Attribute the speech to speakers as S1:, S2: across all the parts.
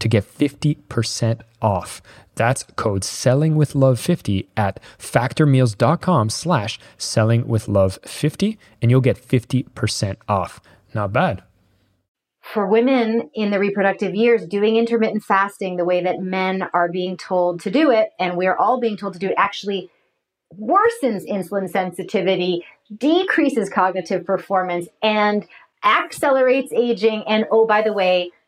S1: to get 50% off. That's code selling with love 50 at factormeals.com slash selling with love 50 and you'll get 50% off. Not bad.
S2: For women in the reproductive years, doing intermittent fasting the way that men are being told to do it, and we're all being told to do it, actually worsens insulin sensitivity, decreases cognitive performance, and accelerates aging. And oh, by the way,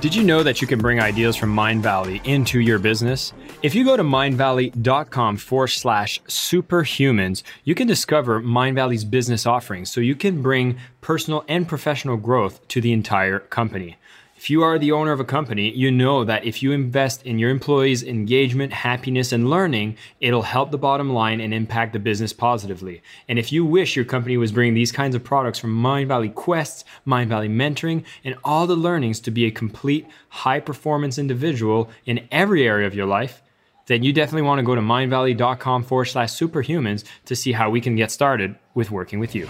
S1: Did you know that you can bring ideas from Mindvalley into your business? If you go to mindvalley.com forward slash superhumans, you can discover Mindvalley's business offerings so you can bring personal and professional growth to the entire company. If you are the owner of a company, you know that if you invest in your employees' engagement, happiness, and learning, it'll help the bottom line and impact the business positively. And if you wish your company was bringing these kinds of products from Mindvalley Quests, Mindvalley Mentoring, and all the learnings to be a complete high performance individual in every area of your life, then you definitely want to go to mindvalley.com forward slash superhumans to see how we can get started with working with you.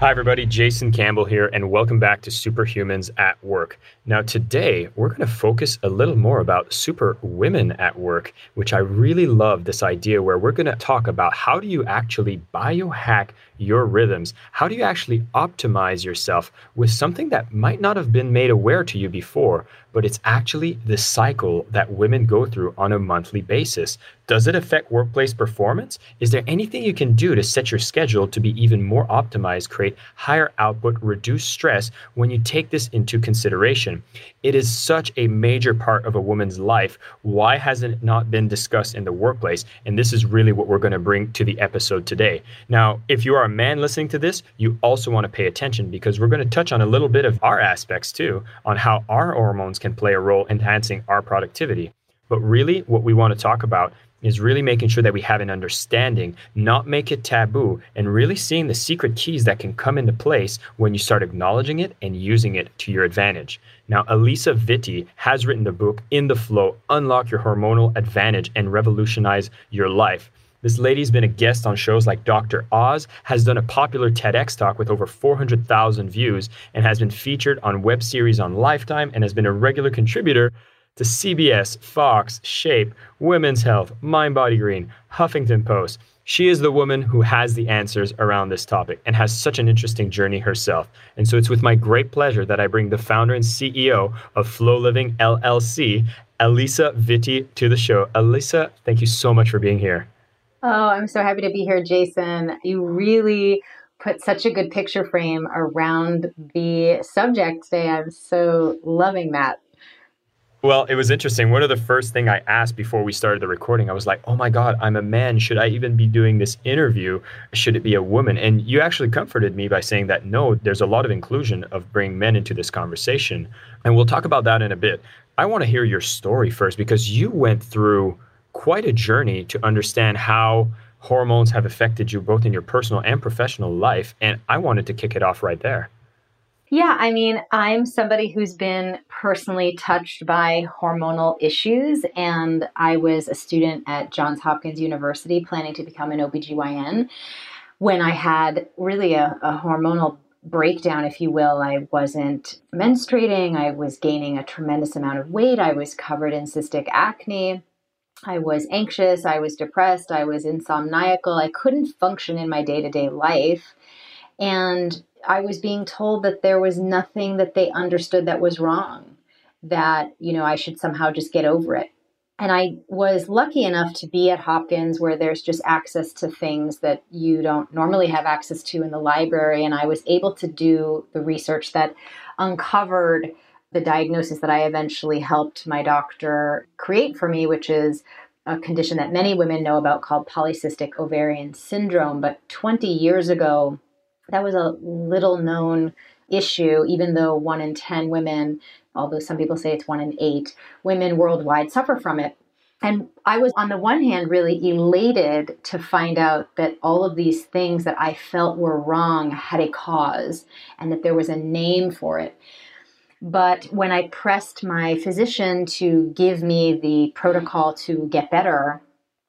S1: Hi, everybody. Jason Campbell here, and welcome back to Superhumans at Work. Now, today we're going to focus a little more about super women at work, which I really love this idea where we're going to talk about how do you actually biohack your rhythms? How do you actually optimize yourself with something that might not have been made aware to you before, but it's actually the cycle that women go through on a monthly basis? Does it affect workplace performance? Is there anything you can do to set your schedule to be even more optimized, create higher output, reduce stress when you take this into consideration? It is such a major part of a woman's life. Why hasn't it not been discussed in the workplace? And this is really what we're going to bring to the episode today. Now, if you are a man listening to this, you also want to pay attention because we're going to touch on a little bit of our aspects too, on how our hormones can play a role in enhancing our productivity. But really, what we want to talk about is really making sure that we have an understanding, not make it taboo, and really seeing the secret keys that can come into place when you start acknowledging it and using it to your advantage. Now, Alisa Vitti has written the book In the Flow Unlock Your Hormonal Advantage and Revolutionize Your Life. This lady's been a guest on shows like Dr. Oz, has done a popular TEDx talk with over 400,000 views, and has been featured on web series on Lifetime and has been a regular contributor to CBS, Fox, Shape, Women's Health, Mind Body Green, Huffington Post. She is the woman who has the answers around this topic and has such an interesting journey herself. And so it's with my great pleasure that I bring the founder and CEO of FLOLiving LLC, Alisa Vitti, to the show. Alisa, thank you so much for being here.
S2: Oh, I'm so happy to be here, Jason. You really put such a good picture frame around the subject today. I'm so loving that.
S1: Well, it was interesting. One of the first thing I asked before we started the recording, I was like, "Oh my god, I'm a man. Should I even be doing this interview? Should it be a woman?" And you actually comforted me by saying that no, there's a lot of inclusion of bringing men into this conversation. And we'll talk about that in a bit. I want to hear your story first because you went through quite a journey to understand how hormones have affected you both in your personal and professional life. And I wanted to kick it off right there.
S2: Yeah, I mean, I'm somebody who's been personally touched by hormonal issues, and I was a student at Johns Hopkins University planning to become an OBGYN when I had really a, a hormonal breakdown, if you will. I wasn't menstruating, I was gaining a tremendous amount of weight, I was covered in cystic acne. I was anxious, I was depressed, I was insomniacal, I couldn't function in my day to day life. And I was being told that there was nothing that they understood that was wrong, that, you know, I should somehow just get over it. And I was lucky enough to be at Hopkins where there's just access to things that you don't normally have access to in the library. And I was able to do the research that uncovered the diagnosis that I eventually helped my doctor create for me, which is a condition that many women know about called polycystic ovarian syndrome. But 20 years ago, that was a little known issue, even though one in 10 women, although some people say it's one in eight, women worldwide suffer from it. And I was, on the one hand, really elated to find out that all of these things that I felt were wrong had a cause and that there was a name for it. But when I pressed my physician to give me the protocol to get better,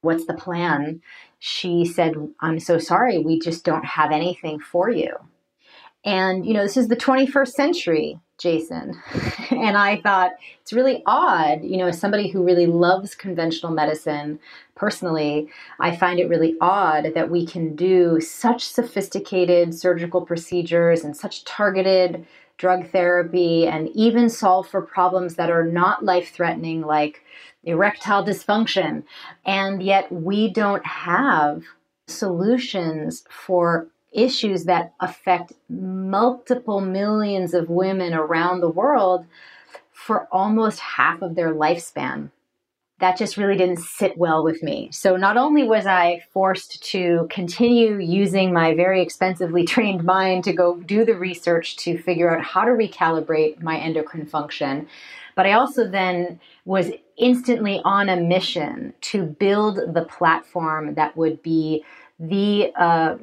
S2: what's the plan? she said, I'm so sorry, we just don't have anything for you. And, you know, this is the 21st century, Jason. and I thought it's really odd, you know, as somebody who really loves conventional medicine personally, I find it really odd that we can do such sophisticated surgical procedures and such targeted drug therapy and even solve for problems that are not life threatening, like erectile dysfunction. And yet we don't have solutions for issues that affect multiple millions of women around the world for almost half of their lifespan. That just really didn't sit well with me. So, not only was I forced to continue using my very expensively trained mind to go do the research to figure out how to recalibrate my endocrine function, but I also then was instantly on a mission to build the platform that would be the uh,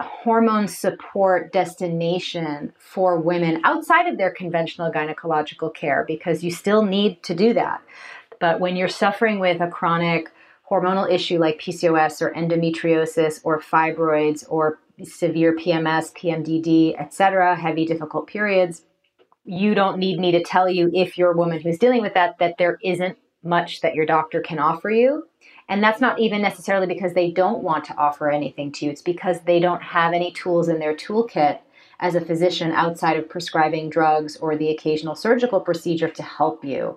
S2: hormone support destination for women outside of their conventional gynecological care because you still need to do that. But when you're suffering with a chronic hormonal issue like PCOS or endometriosis or fibroids or severe PMS, PMDD, etc., heavy difficult periods, you don't need me to tell you if you're a woman who's dealing with that that there isn't much that your doctor can offer you. And that's not even necessarily because they don't want to offer anything to you. It's because they don't have any tools in their toolkit as a physician outside of prescribing drugs or the occasional surgical procedure to help you.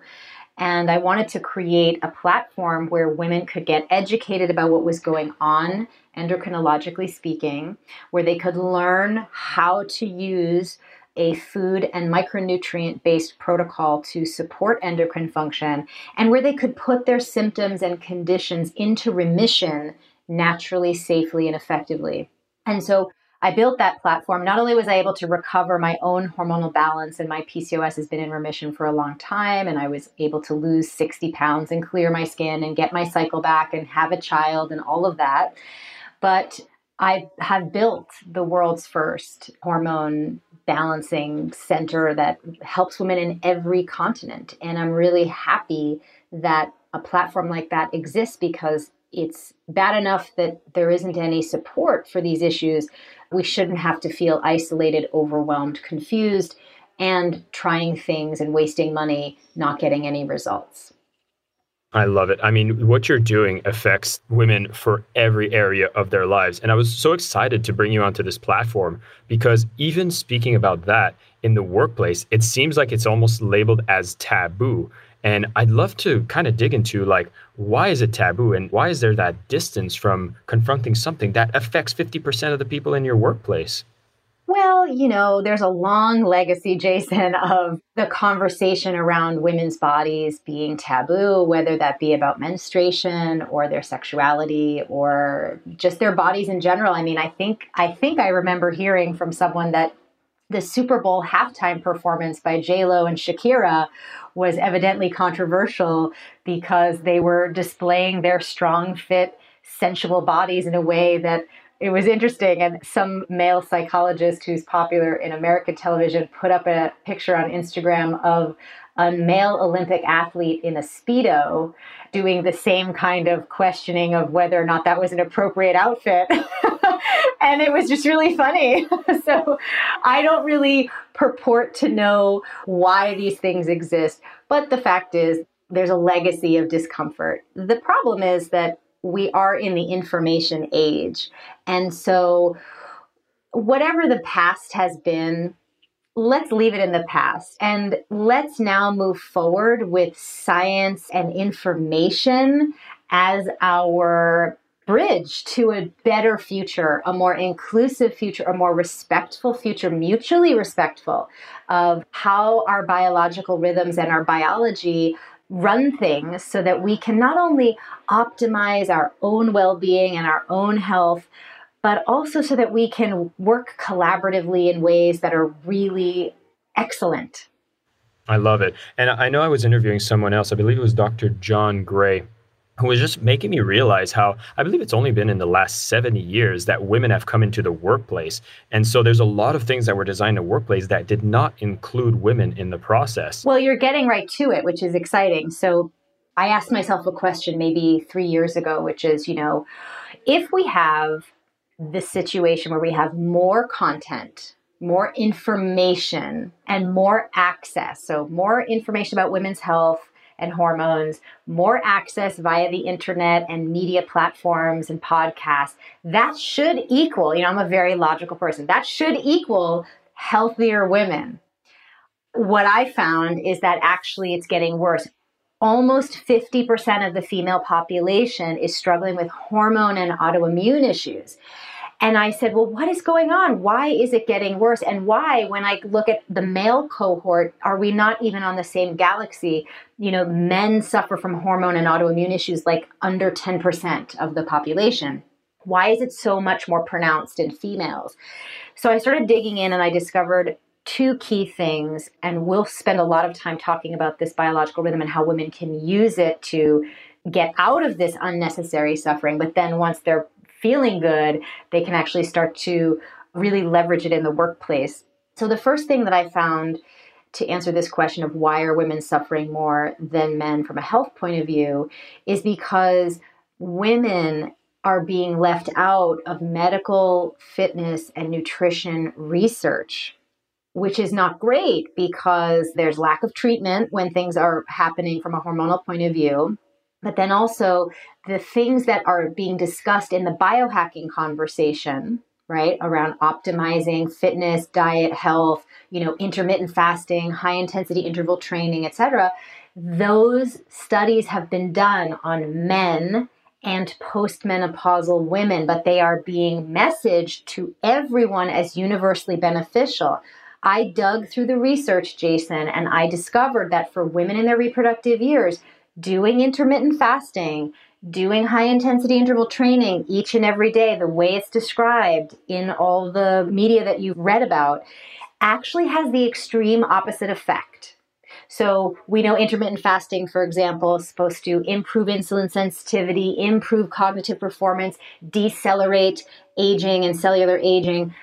S2: And I wanted to create a platform where women could get educated about what was going on, endocrinologically speaking, where they could learn how to use a food and micronutrient based protocol to support endocrine function and where they could put their symptoms and conditions into remission naturally, safely, and effectively. And so I built that platform. Not only was I able to recover my own hormonal balance, and my PCOS has been in remission for a long time, and I was able to lose 60 pounds and clear my skin and get my cycle back and have a child and all of that. But I have built the world's first hormone balancing center that helps women in every continent. And I'm really happy that a platform like that exists because it's bad enough that there isn't any support for these issues. We shouldn't have to feel isolated, overwhelmed, confused, and trying things and wasting money, not getting any results.
S1: I love it. I mean, what you're doing affects women for every area of their lives. And I was so excited to bring you onto this platform because even speaking about that in the workplace, it seems like it's almost labeled as taboo. And I'd love to kind of dig into like, why is it taboo and why is there that distance from confronting something that affects 50% of the people in your workplace?
S2: Well, you know, there's a long legacy, Jason, of the conversation around women's bodies being taboo, whether that be about menstruation or their sexuality or just their bodies in general. I mean, I think I think I remember hearing from someone that the Super Bowl halftime performance by J Lo and Shakira was evidently controversial because they were displaying their strong, fit sensual bodies in a way that it was interesting. And some male psychologist who's popular in American television put up a picture on Instagram of a male Olympic athlete in a Speedo doing the same kind of questioning of whether or not that was an appropriate outfit. and it was just really funny. so I don't really purport to know why these things exist, but the fact is there's a legacy of discomfort. The problem is that we are in the information age. And so, whatever the past has been, let's leave it in the past and let's now move forward with science and information as our bridge to a better future, a more inclusive future, a more respectful future, mutually respectful of how our biological rhythms and our biology run things so that we can not only optimize our own well being and our own health, but also so that we can work collaboratively in ways that are really excellent.
S1: I love it. And I know I was interviewing someone else, I believe it was Dr. John Gray, was just making me realize how I believe it's only been in the last 70 years that women have come into the workplace. And so there's a lot of things that were designed in the workplace that did not include women in the process.
S2: Well, you're getting right to it, which is exciting. So I asked myself a question maybe three years ago, which is, you know, if we have this situation where we have more content, more information, and more access, so more information about women's health and hormones, more access via the internet and media platforms and podcasts, that should equal, you know, I'm a very logical person, that should equal healthier women. What I found is that actually it's getting worse. Almost 50% of the female population is struggling with hormone and autoimmune issues. And I said, Well, what is going on? Why is it getting worse? And why, when I look at the male cohort, are we not even on the same galaxy? You know, men suffer from hormone and autoimmune issues like under 10% of the population. Why is it so much more pronounced in females? So I started digging in and I discovered two key things. And we'll spend a lot of time talking about this biological rhythm and how women can use it to get out of this unnecessary suffering. But then once they're feeling good, they can actually start to really leverage it in the workplace. So, the first thing that I found to answer this question of why are women suffering more than men from a health point of view is because women are being left out of medical fitness and nutrition research which is not great because there's lack of treatment when things are happening from a hormonal point of view but then also the things that are being discussed in the biohacking conversation right around optimizing fitness diet health you know intermittent fasting high intensity interval training etc those studies have been done on men and postmenopausal women but they are being messaged to everyone as universally beneficial. I dug through the research jason and i discovered that for women in their reproductive years doing intermittent fasting, doing high intensity interval training each and every day, the way it's described in all the media that you've read about, actually has the extreme opposite effect. So, we know intermittent fasting, for example, is supposed to improve insulin sensitivity, improve cognitive performance, decelerate aging and cellular aging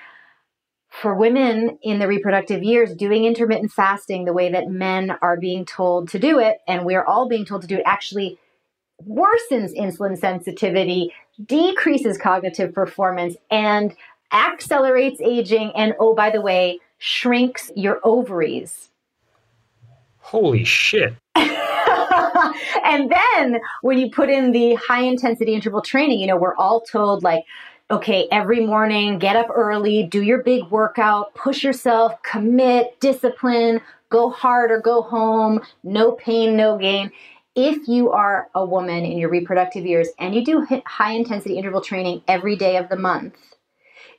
S2: for women in the reproductive years, doing intermittent fasting the way that men are being told to do it, and we're all being told to do it, actually worsens insulin sensitivity, decreases cognitive performance, and accelerates aging, and oh, by the way, shrinks your ovaries.
S1: Holy shit.
S2: and then when you put in the high intensity interval training, you know, we're all told like okay, every morning, get up early, do your big workout, push yourself, commit, discipline, go hard or go home, no pain, no gain. If you are a woman in your reproductive years and you do high intensity interval training every day of the month,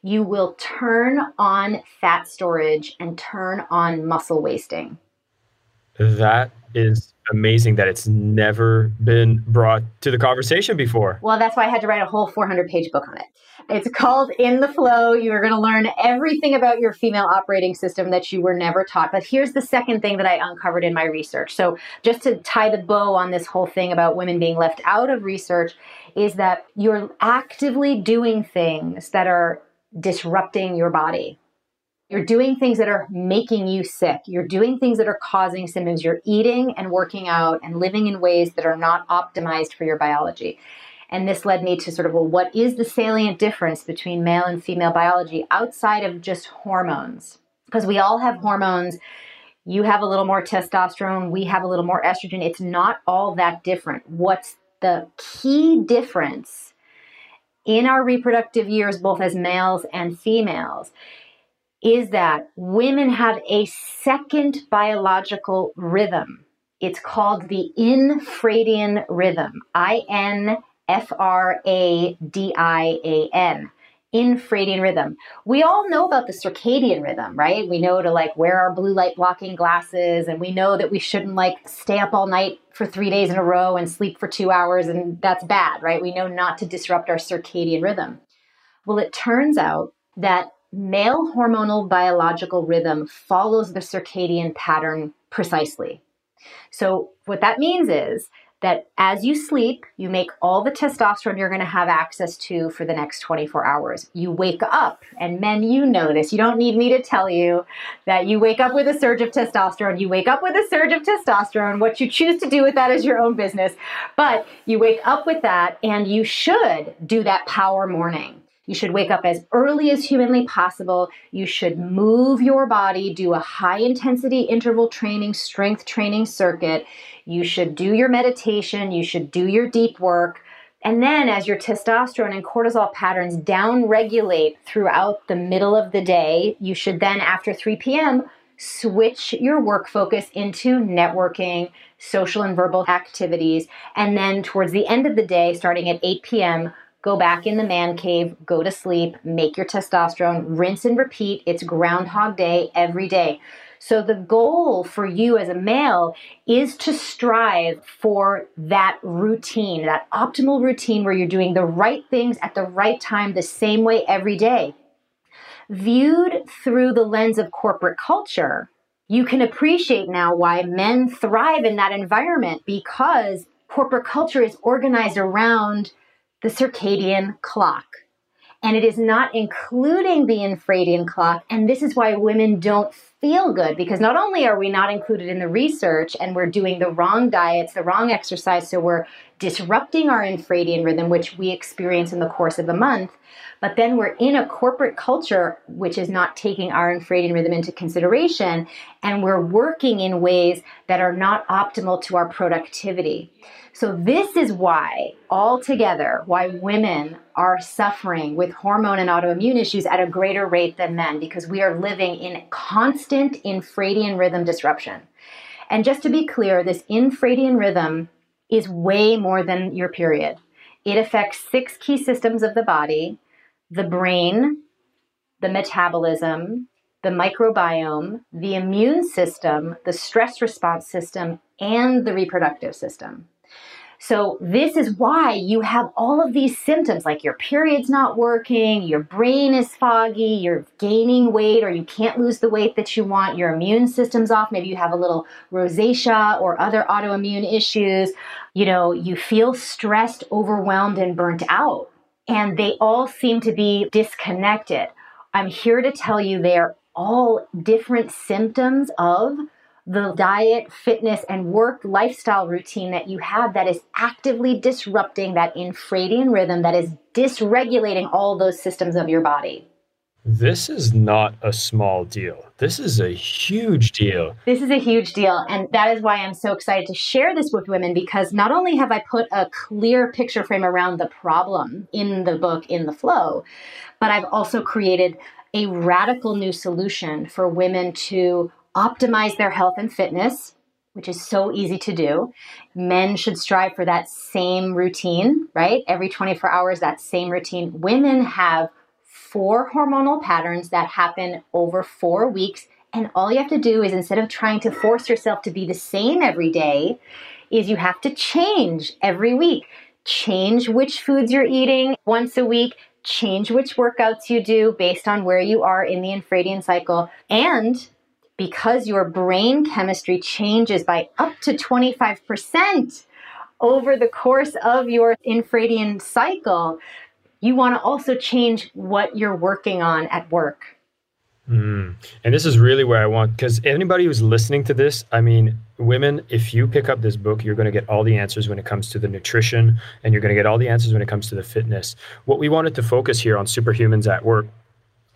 S2: you will turn on fat storage and turn on muscle wasting.
S1: That is amazing that it's never been brought to the conversation before.
S2: Well, that's why I had to write a whole 400 page book on it. It's called In the Flow. You are going to learn everything about your female operating system that you were never taught. But here's the second thing that I uncovered in my research. So, just to tie the bow on this whole thing about women being left out of research, is that you're actively doing things that are disrupting your body. You're doing things that are making you sick. You're doing things that are causing symptoms. You're eating and working out and living in ways that are not optimized for your biology. And this led me to sort of, well, what is the salient difference between male and female biology outside of just hormones? Because we all have hormones. You have a little more testosterone, we have a little more estrogen. It's not all that different. What's the key difference in our reproductive years, both as males and females, is that women have a second biological rhythm. It's called the infradian rhythm. I N F R A D I A N. Infradian rhythm. We all know about the circadian rhythm, right? We know to like wear our blue light blocking glasses and we know that we shouldn't like stay up all night for three days in a row and sleep for two hours and that's bad, right? We know not to disrupt our circadian rhythm. Well, it turns out that male hormonal biological rhythm follows the circadian pattern precisely. So, what that means is that as you sleep, you make all the testosterone you're going to have access to for the next 24 hours. You wake up, and men, you know this. You don't need me to tell you that you wake up with a surge of testosterone. You wake up with a surge of testosterone. What you choose to do with that is your own business. But you wake up with that, and you should do that power morning. You should wake up as early as humanly possible. You should move your body, do a high intensity interval training, strength training circuit. You should do your meditation. You should do your deep work. And then, as your testosterone and cortisol patterns down regulate throughout the middle of the day, you should then, after 3 p.m., switch your work focus into networking, social and verbal activities. And then, towards the end of the day, starting at 8 p.m., go back in the man cave, go to sleep, make your testosterone, rinse and repeat. It's Groundhog Day every day. So, the goal for you as a male is to strive for that routine, that optimal routine where you're doing the right things at the right time, the same way every day. Viewed through the lens of corporate culture, you can appreciate now why men thrive in that environment because corporate culture is organized around the circadian clock. And it is not including the infradian clock. And this is why women don't feel good because not only are we not included in the research and we're doing the wrong diets, the wrong exercise, so we're disrupting our infradian rhythm, which we experience in the course of a month, but then we're in a corporate culture which is not taking our infradian rhythm into consideration, and we're working in ways that are not optimal to our productivity. So, this is why, altogether, why women are suffering with hormone and autoimmune issues at a greater rate than men, because we are living in constant infradian rhythm disruption. And just to be clear, this infradian rhythm is way more than your period. It affects six key systems of the body the brain, the metabolism, the microbiome, the immune system, the stress response system, and the reproductive system. So, this is why you have all of these symptoms like your period's not working, your brain is foggy, you're gaining weight, or you can't lose the weight that you want, your immune system's off, maybe you have a little rosacea or other autoimmune issues. You know, you feel stressed, overwhelmed, and burnt out and they all seem to be disconnected. I'm here to tell you they're all different symptoms of the diet, fitness, and work lifestyle routine that you have that is actively disrupting that infradian rhythm that is dysregulating all those systems of your body.
S1: This is not a small deal. This is a huge deal.
S2: This is a huge deal. And that is why I'm so excited to share this with women because not only have I put a clear picture frame around the problem in the book, In the Flow, but I've also created a radical new solution for women to optimize their health and fitness, which is so easy to do. Men should strive for that same routine, right? Every 24 hours, that same routine. Women have four hormonal patterns that happen over four weeks And all you have to do is instead of trying to force yourself to be the same every day, is you have to change every week. Change which foods you're eating once a week, change which workouts you do based on where you are in the infradian cycle. And because your brain chemistry changes by up to 25% over the course of your infradian cycle, you want to also change what you're working on at work.
S1: Mm. And this is really where I want, because anybody who's listening to this, I mean, women, if you pick up this book, you're going to get all the answers when it comes to the nutrition and you're going to get all the answers when it comes to the fitness. What we wanted to focus here on Superhumans at Work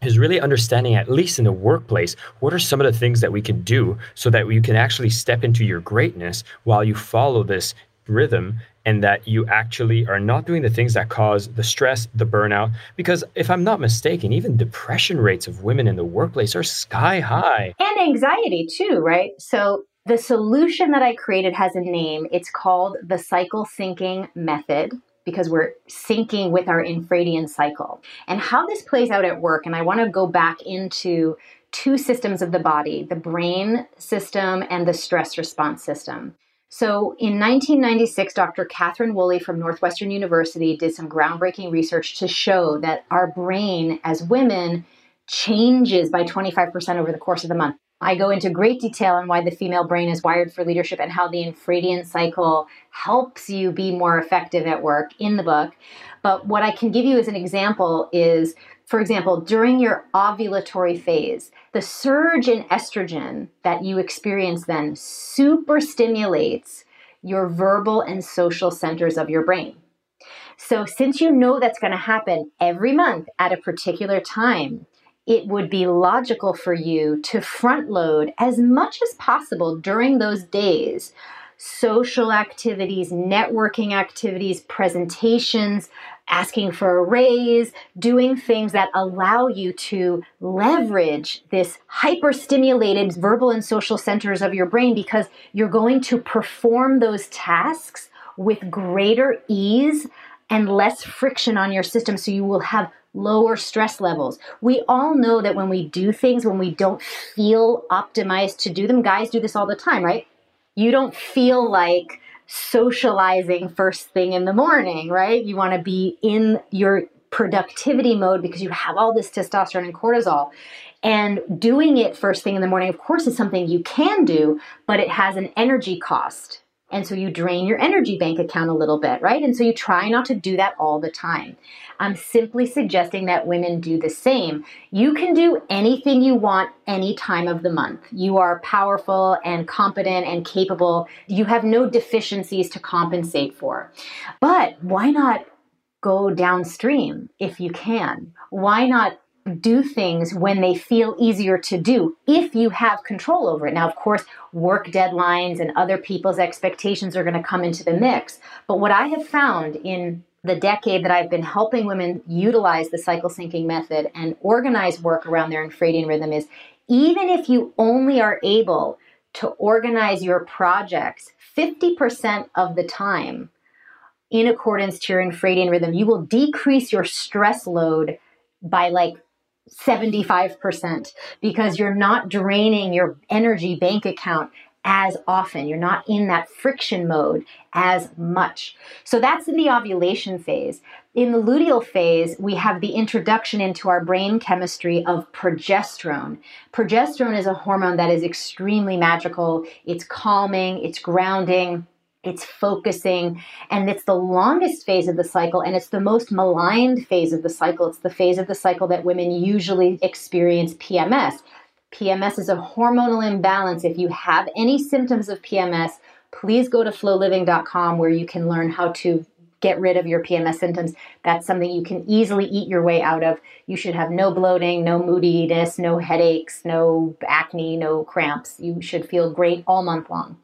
S1: is really understanding, at least in the workplace, what are some of the things that we can do so that you can actually step into your greatness while you follow this rhythm and that you actually are not doing the things that cause the stress, the burnout. Because if I'm not mistaken, even depression rates of women in the workplace are sky high.
S2: And anxiety too, right? So the solution that I created has a name. It's called the cycle syncing method because we're syncing with our infradian cycle. And how this plays out at work, and I want to go back into two systems of the body the brain system and the stress response system. So in 1996, Dr. Catherine Woolley from Northwestern University did some groundbreaking research to show that our brain as women changes by 25% over the course of the month. I go into great detail on why the female brain is wired for leadership and how the infradian cycle helps you be more effective at work in the book. But what I can give you as an example is for example, during your ovulatory phase, the surge in estrogen that you experience then super stimulates your verbal and social centers of your brain. So, since you know that's going to happen every month at a particular time, it would be logical for you to front load as much as possible during those days. Social activities, networking activities, presentations, asking for a raise, doing things that allow you to leverage this hyper-stimulated verbal and social centers of your brain because you're going to perform those tasks with greater ease and less friction on your system. So you will have lower stress levels. We all know that when we do things when we don't feel optimized to do them, guys do this all the time, right? You don't feel like socializing first thing in the morning, right? You want to be in your productivity mode because you have all this testosterone and cortisol. And doing it first thing in the morning, of course, is something you can do, but it has an energy cost. And so you drain your energy bank account a little bit, right? And so you try not to do that all the time. I'm simply suggesting that women do the same. You can do anything you want any time of the month. You are powerful and competent and capable. You have no deficiencies to compensate for. But why not go downstream if you can? Why not do things when they feel easier to do if you have control over it. Now, of course, work deadlines and other people's expectations are going to come into the mix. But what I have found in the decade that I've been helping women utilize the cycle syncing method and organize work around their infradian rhythm is even if you only are able to organize your projects 50% of the time in accordance to your infradian rhythm, you will decrease your stress load by like 75% because you're not draining your energy bank account as often. You're not in that friction mode as much. So that's in the ovulation phase. In the luteal phase, we have the introduction into our brain chemistry of progesterone. Progesterone is a hormone that is extremely magical. It's calming, it's grounding, it's focusing, and it's the longest phase of the cycle, and it's the most maligned phase of the cycle. It's the phase of the cycle that women usually experience PMS. PMS is a hormonal imbalance. If you have any symptoms of PMS, please go to floliving.com where you can learn how to get rid of your PMS symptoms. That's something you can easily eat your way out of. You should have no bloating, no moodiness, no headaches, no acne, no cramps. You should feel great all month long.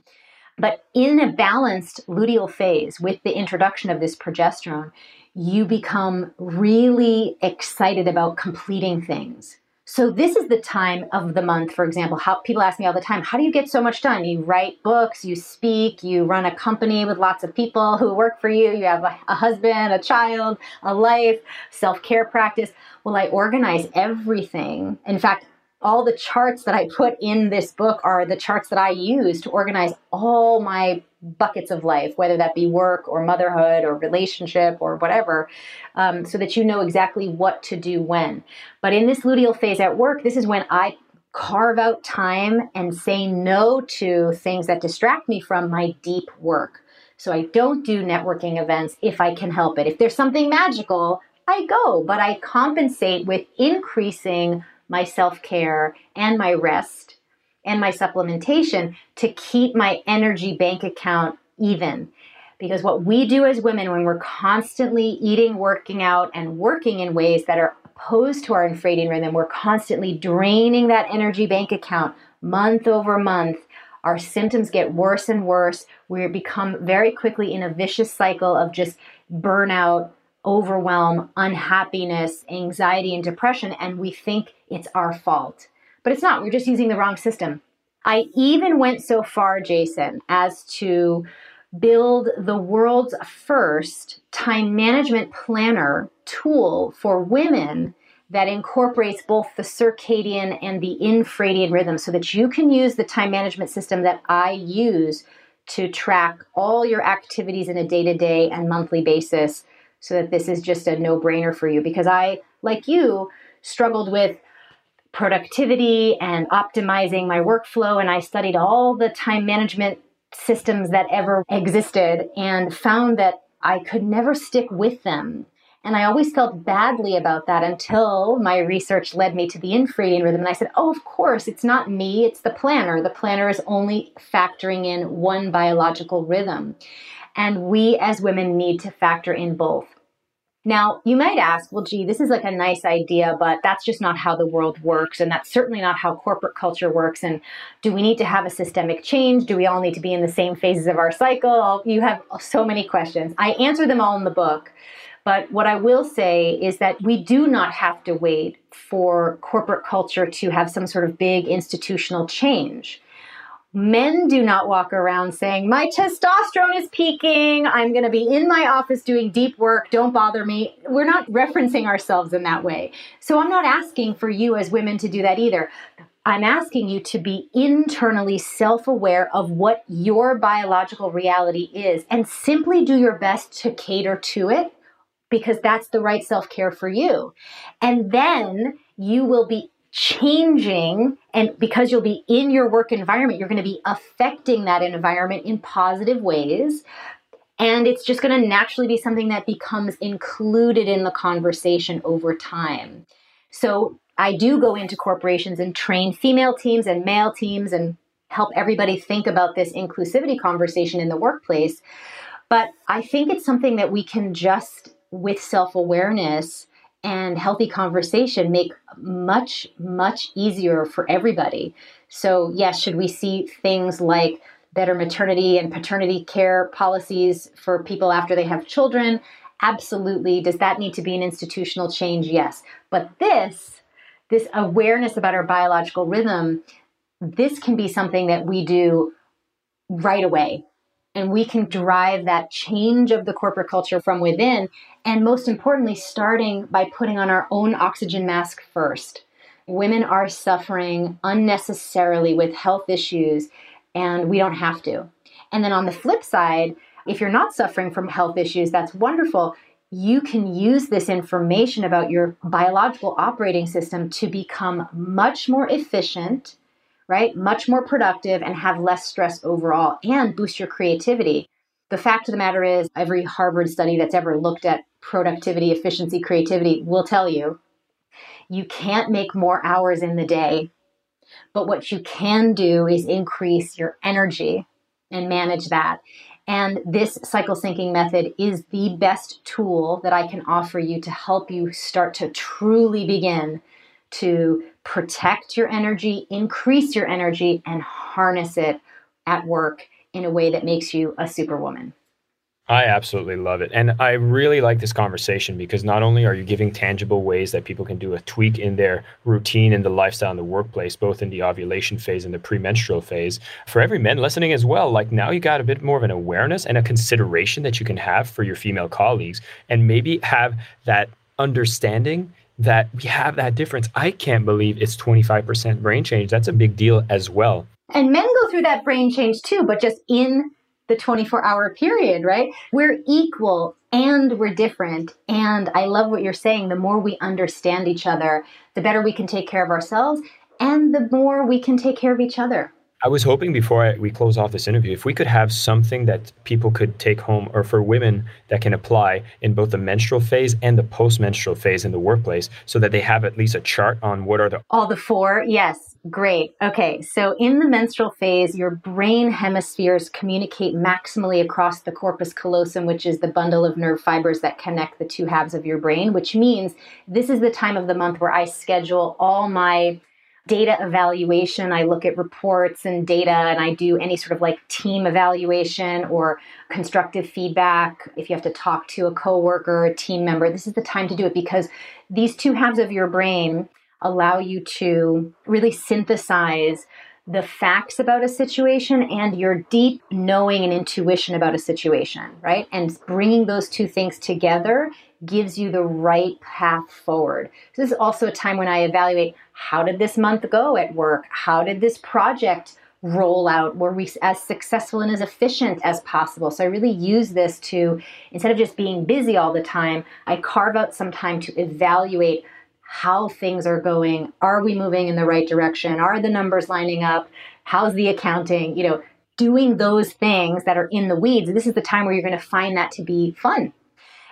S2: But in a balanced luteal phase with the introduction of this progesterone, you become really excited about completing things. So this is the time of the month, for example, how people ask me all the time, how do you get so much done? You write books, you speak, you run a company with lots of people who work for you, you have a, a husband, a child, a life, self-care practice. Well, I organize everything. In fact, all the charts that I put in this book are the charts that I use to organize all my buckets of life, whether that be work or motherhood or relationship or whatever, um, so that you know exactly what to do when. But in this luteal phase at work, this is when I carve out time and say no to things that distract me from my deep work. So I don't do networking events if I can help it. If there's something magical, I go, but I compensate with increasing my self care and my rest and my supplementation to keep my energy bank account even. Because what we do as women, when we're constantly eating, working out, and working in ways that are opposed to our infradian rhythm, we're constantly draining that energy bank account month over month. Our symptoms get worse and worse. We become very quickly in a vicious cycle of just burnout, overwhelm, unhappiness, anxiety, and depression, and we think it's our fault. But it's not, we're just using the wrong system. I even went so far, Jason, as to build the world's first time management planner tool for women that incorporates both the circadian and the infradian rhythm so that you can use the time management system that I use to track all your activities in a day to day and monthly basis so that this is just a no brainer for you. Because I, like you, struggled with productivity and optimizing my workflow, and I studied all the time management systems that ever existed and found that I could never stick with them. And I always felt badly about that until my research led me to the infradian rhythm. And I said, oh, of course, it's not me, it's the planner. The planner is only factoring in one biological rhythm. And we as women need to factor in both. Now, you might ask, well, gee, this is like a nice idea, but that's just not how the world works. And that's certainly not how corporate culture works. And do we need to have a systemic change? Do we all need to be in the same phases of our cycle? You have so many questions. I answer them all in the book. But what I will say is that we do not have to wait for corporate culture to have some sort of big institutional change. Men do not walk around saying, My testosterone is peaking. I'm going to be in my office doing deep work. Don't bother me. We're not referencing ourselves in that way. So I'm not asking for you as women to do that either. I'm asking you to be internally self aware of what your biological reality is and simply do your best to cater to it because that's the right self care for you. And then you will be changing and because you'll be in your work environment you're going to be affecting that environment in positive ways. And it's just going to naturally be something that becomes included in the conversation over time. So i do go into corporations and train female teams and male teams and help everybody think about this inclusivity conversation in the workplace. But i think it's something that we can just with self-awareness and healthy conversation make much, much easier for everybody. So, yes, should we see things like better maternity and paternity care policies for people after they have children? Absolutely. Does that need to be an institutional change? Yes. But this, this awareness about our biological rhythm, this can be something that we do right away and we can drive that change of the corporate culture from within. And most importantly, starting by putting on our own oxygen mask first. Women are suffering unnecessarily with health issues, and we don't have to. And then on the flip side, if you're not suffering from health issues, that's wonderful. You can use this information about your biological operating system to become much more efficient right? Much more productive and have less stress overall and boost your creativity. The fact of the matter is, every Harvard study that's ever looked at productivity, efficiency, creativity will tell you you can't make more hours in the day. But what you can do is increase your energy and manage that. And this cycle syncing method is the best tool that I can offer you to help you start to truly begin to protect your energy, increase your energy, and harness it at work in a way that makes you a superwoman.
S1: I absolutely love it. And I really like this conversation because not only are you giving tangible ways that people can do a tweak in their routine and the lifestyle in the workplace, both in the ovulation phase and the premenstrual phase, for every man listening as well, like now you got a bit more of an awareness and a consideration that you can have for your female colleagues and maybe have that understanding that we have that difference. I can't believe it's 25% brain change. That's a big deal as well.
S2: And men go through that brain change too, but just in the 24 hour period, right? We're equal and we're different. And I love what you're saying. The more we understand each other, the better we can take care of ourselves and the more we can take care of each other.
S1: I was hoping before I, we close off this interview, if we could have something that people could take home or for women that can apply in both the menstrual phase and the post menstrual phase in the workplace so that they have at least a chart on what are the.
S2: All the four, yes. Great. Okay. So in the menstrual phase, your brain hemispheres communicate maximally across the corpus callosum, which is the bundle of nerve fibers that connect the two halves of your brain, which means this is the time of the month where I schedule all my data evaluation. I look at reports and data and I do any sort of like team evaluation or constructive feedback. If you have to talk to a coworker, a team member, this is the time to do it because these two halves of your brain allow you to really synthesize the facts about a situation and your deep knowing and intuition about a situation, right? And bringing those two things together gives you the right path forward. So this is also a time when I evaluate how did this month go at work? How did this project roll out? Were we as successful and as efficient as possible? So I really use this to, instead of just being busy all the time, I carve out some time to evaluate how things are going. Are we moving in the right direction? Are the numbers lining up? How's the accounting? You know, doing those things that are in the weeds. This is the time where you're going to find that to be fun.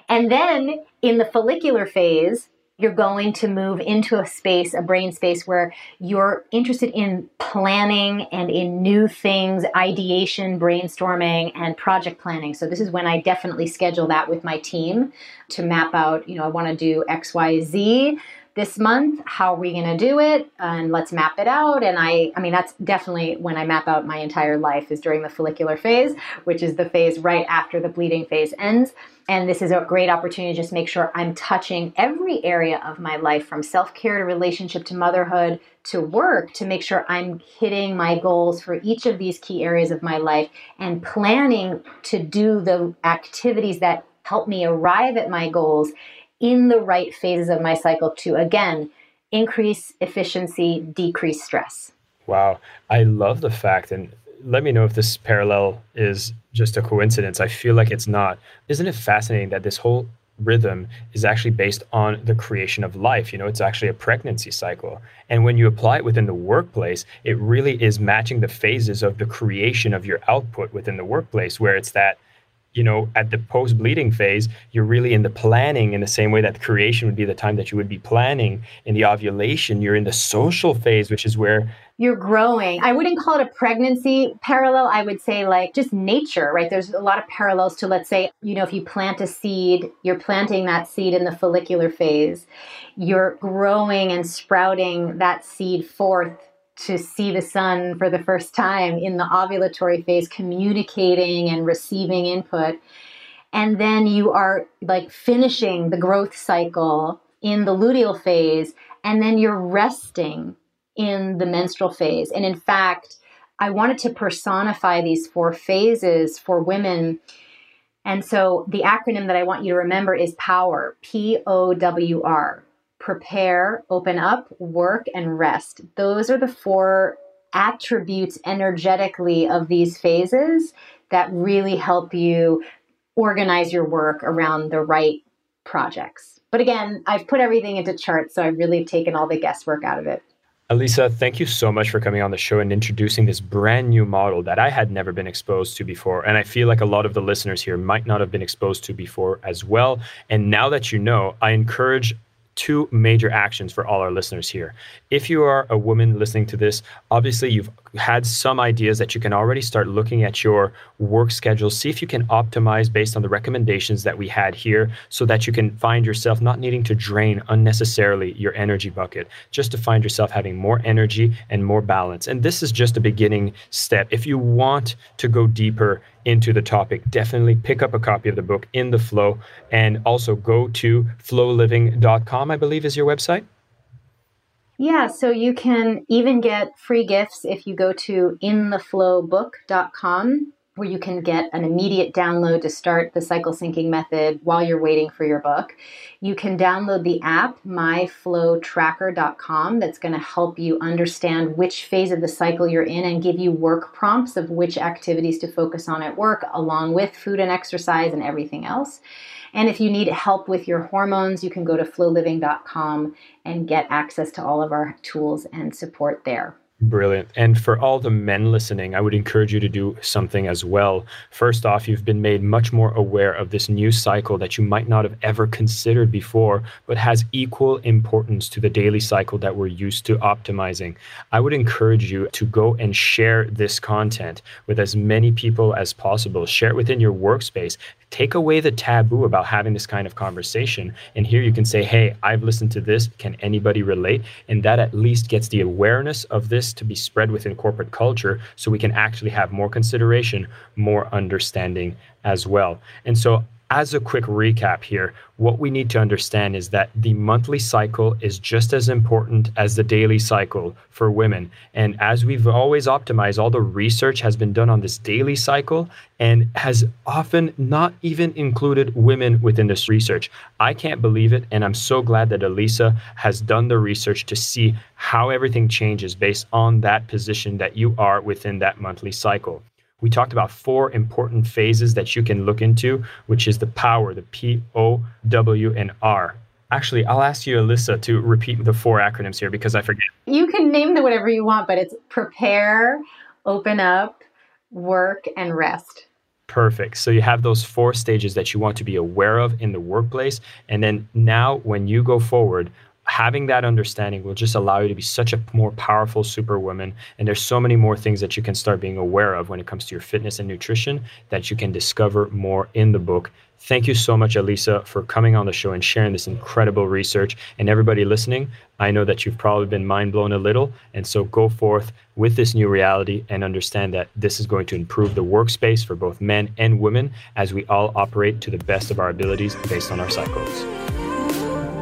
S2: And then in the follicular phase, you're going to move into a space, a brain space where you're interested in planning and in new things, ideation, brainstorming, and project planning. So this is when I definitely schedule that with my team to map out, you know, I want to do X, Y, Z this month how are we going to do it? And let's map it out. And i i mean that's definitely when i map out my entire life is during the follicular phase which is the phase right after the bleeding phase ends. And this is a great opportunity to just make sure i'm touching every area of my life from self-care to relationship to motherhood to work to make sure i'm hitting my goals for each of these key areas of my life and planning to do the activities that help me arrive at my goals in the right phases of my cycle to again increase efficiency, decrease stress.
S1: Wow. I love the fact, and let me know if this parallel is just a coincidence. I feel like it's not. Isn't it fascinating that this whole rhythm is actually based on the creation of life. You know, it's actually a pregnancy cycle. And when you apply it within the workplace, it really is matching the phases of the creation of your output within the workplace, where it's that you know, at the post bleeding phase, you're really in the planning in the same way that creation would be the time that you would be planning. In the ovulation, you're in the social phase, which is where
S2: you're growing. I wouldn't call it a pregnancy parallel. I would say like just nature, right? There's a lot of parallels to, let's say, you know, if you plant a seed, you're planting that seed in the follicular phase. You're growing and sprouting that seed forth to see the sun for the first time in the ovulatory phase, communicating and receiving input. And then you are like finishing the growth cycle in the luteal phase, and then you're resting in the menstrual phase. And in fact, I wanted to personify these four phases for women. And so the acronym that I want you to remember is POWER, P O W R prepare, open up, work, and rest. Those are the four attributes energetically of these phases that really help you organize your work around the right projects. But again, I've put everything into charts, so I've really taken all the guesswork out of it.
S1: Alisa, thank you so much for coming on the show and introducing this brand new model that I had never been exposed to before. And I feel like a lot of the listeners here might not have been exposed to before as well. And now that you know, I encourage two major actions for all our listeners here. If you are a woman listening to this, obviously you've had some ideas that you can already start looking at your work schedule, see if you can optimize based on the recommendations that we had here so that you can find yourself not needing to drain unnecessarily your energy bucket, just to find yourself having more energy and more balance. And this is just a beginning step. If you want to go deeper into the topic, definitely pick up a copy of the book In the Flow and also go to floliving.com, I believe is your website.
S2: Yeah, so you can even get free gifts if you go to intheflowbook.com where you can get an immediate download to start the cycle syncing method while you're waiting for your book. You can download the app, myflowtracker.com, that's going to help you understand which phase of the cycle you're in and give you work prompts of which activities to focus on at work, along with food and exercise and everything else. And if you need help with your hormones, you can go to floliving.com and get access to all of our tools and support there.
S1: Brilliant. And for all the men listening, I would encourage you to do something as well. First off, you've been made much more aware of this new cycle that you might not have ever considered before, but has equal importance to the daily cycle that we're used to optimizing. I would encourage you to go and share this content with as many people as possible. Share it within your workspace take away the taboo about having this kind of conversation. And here you can say, hey, I've listened to this. Can anybody relate? And that at least gets the awareness of this to be spread within corporate culture so we can actually have more consideration, more understanding as well. And so as a quick recap here, what we need to understand is that the monthly cycle is just as important as the daily cycle for women. And as we've always optimized, all the research has been done on this daily cycle and has often not even included women within this research. I can't believe it. And I'm so glad that Alisa has done the research to see how everything changes based on that position that you are within that monthly cycle we talked about four important phases that you can look into, which is the power, the P, O, W, and R. Actually, I'll ask you, Alisa, to repeat the four acronyms here because I forget.
S2: You can name them whatever you want, but it's prepare, open up, work, and rest.
S1: Perfect. So you have those four stages that you want to be aware of in the workplace. And then now, when you go forward, having that understanding will just allow you to be such a more powerful superwoman. And there's so many more things that you can start being aware of when it comes to your fitness and nutrition that you can discover more in the book. Thank you so much Alisa for coming on the show and sharing this incredible research. And everybody listening i know that you've probably been mind blown a little. And so go forth with this new reality and understand that this is going to improve the workspace for both men and women as we all operate to the best of our abilities based on our cycles